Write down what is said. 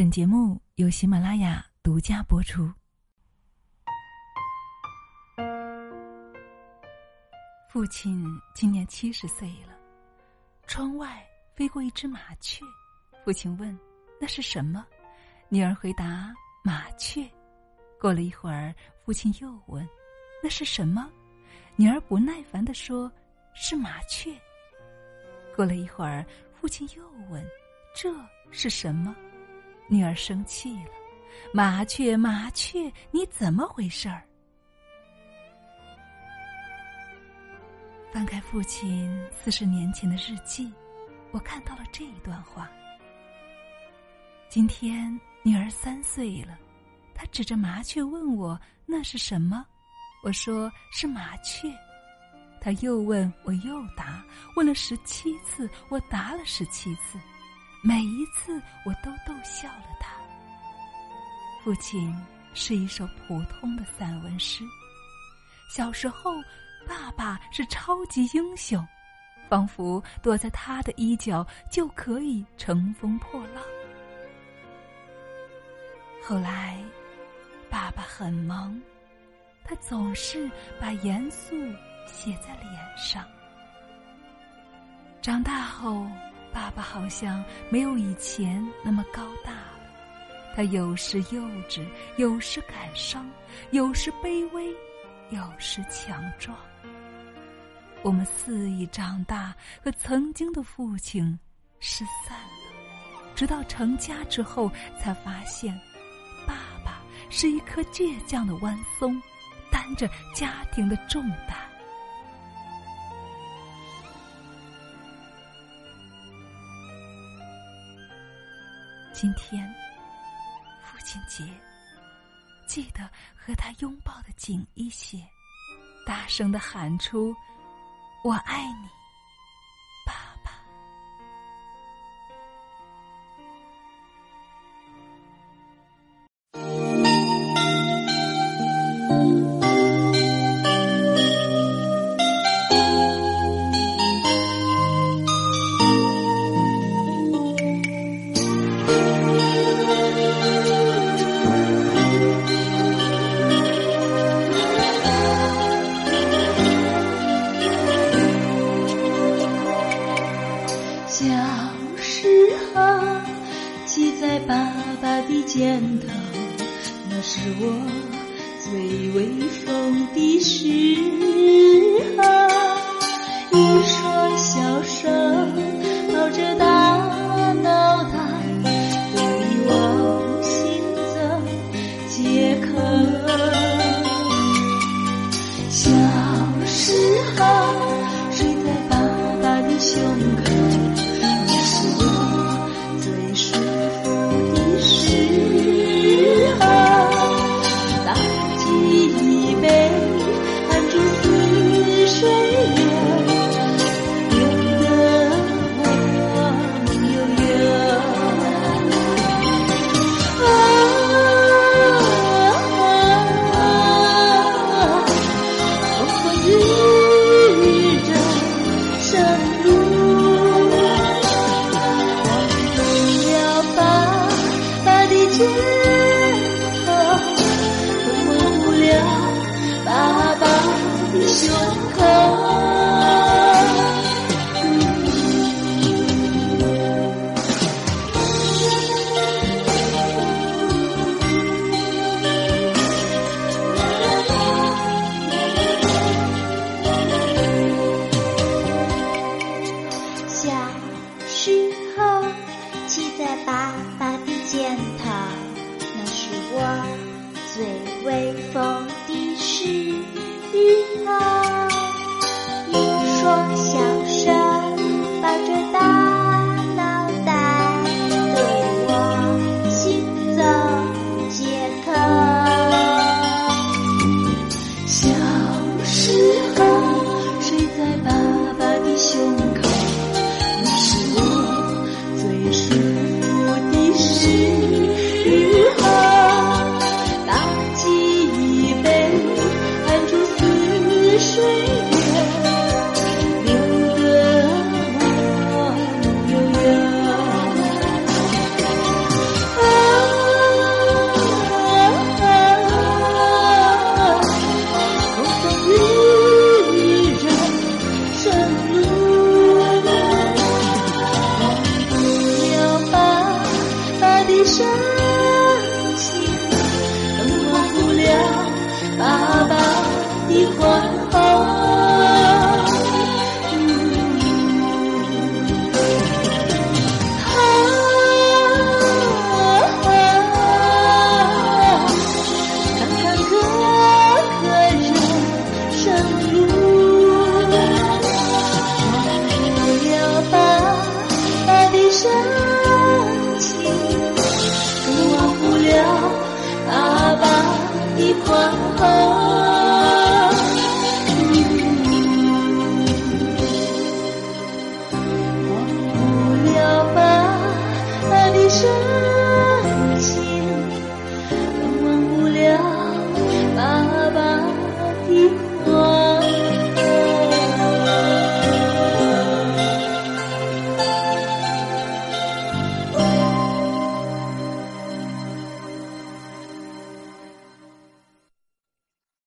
本节目由喜马拉雅独家播出。父亲今年七十岁了，窗外飞过一只麻雀。父亲问：“那是什么？”女儿回答：“麻雀。”过了一会儿，父亲又问：“那是什么？”女儿不耐烦地说：“是麻雀。”过了一会儿，父亲又问：“这是什么？”女儿生气了：“麻雀，麻雀，你怎么回事儿？”翻开父亲四十年前的日记，我看到了这一段话。今天女儿三岁了。她指着麻雀问我：“那是什么？”我说：“是麻雀。”他又问我又答，问了十七次，我答了十七次，每一次我。父亲是一首普通的散文诗。小时候，爸爸是超级英雄，仿佛躲在他的衣角就可以乘风破浪。后来。爸爸很忙，他总是把严肃写在脸上。长大后，爸爸好像没有以前那么高大了。他有时幼稚，有时感伤，有时卑微，有时强壮。我们肆意长大，和曾经的父亲失散了。直到成家之后，才发现。爸爸是一棵倔强的弯松，担着家庭的重担。今天父亲节，记得和他拥抱的紧一些，大声的喊出“我爱你”。头，那是我最威风的时候。一双小手抱着大脑袋，对我行走解渴。小时候睡在爸爸的胸口。you. 的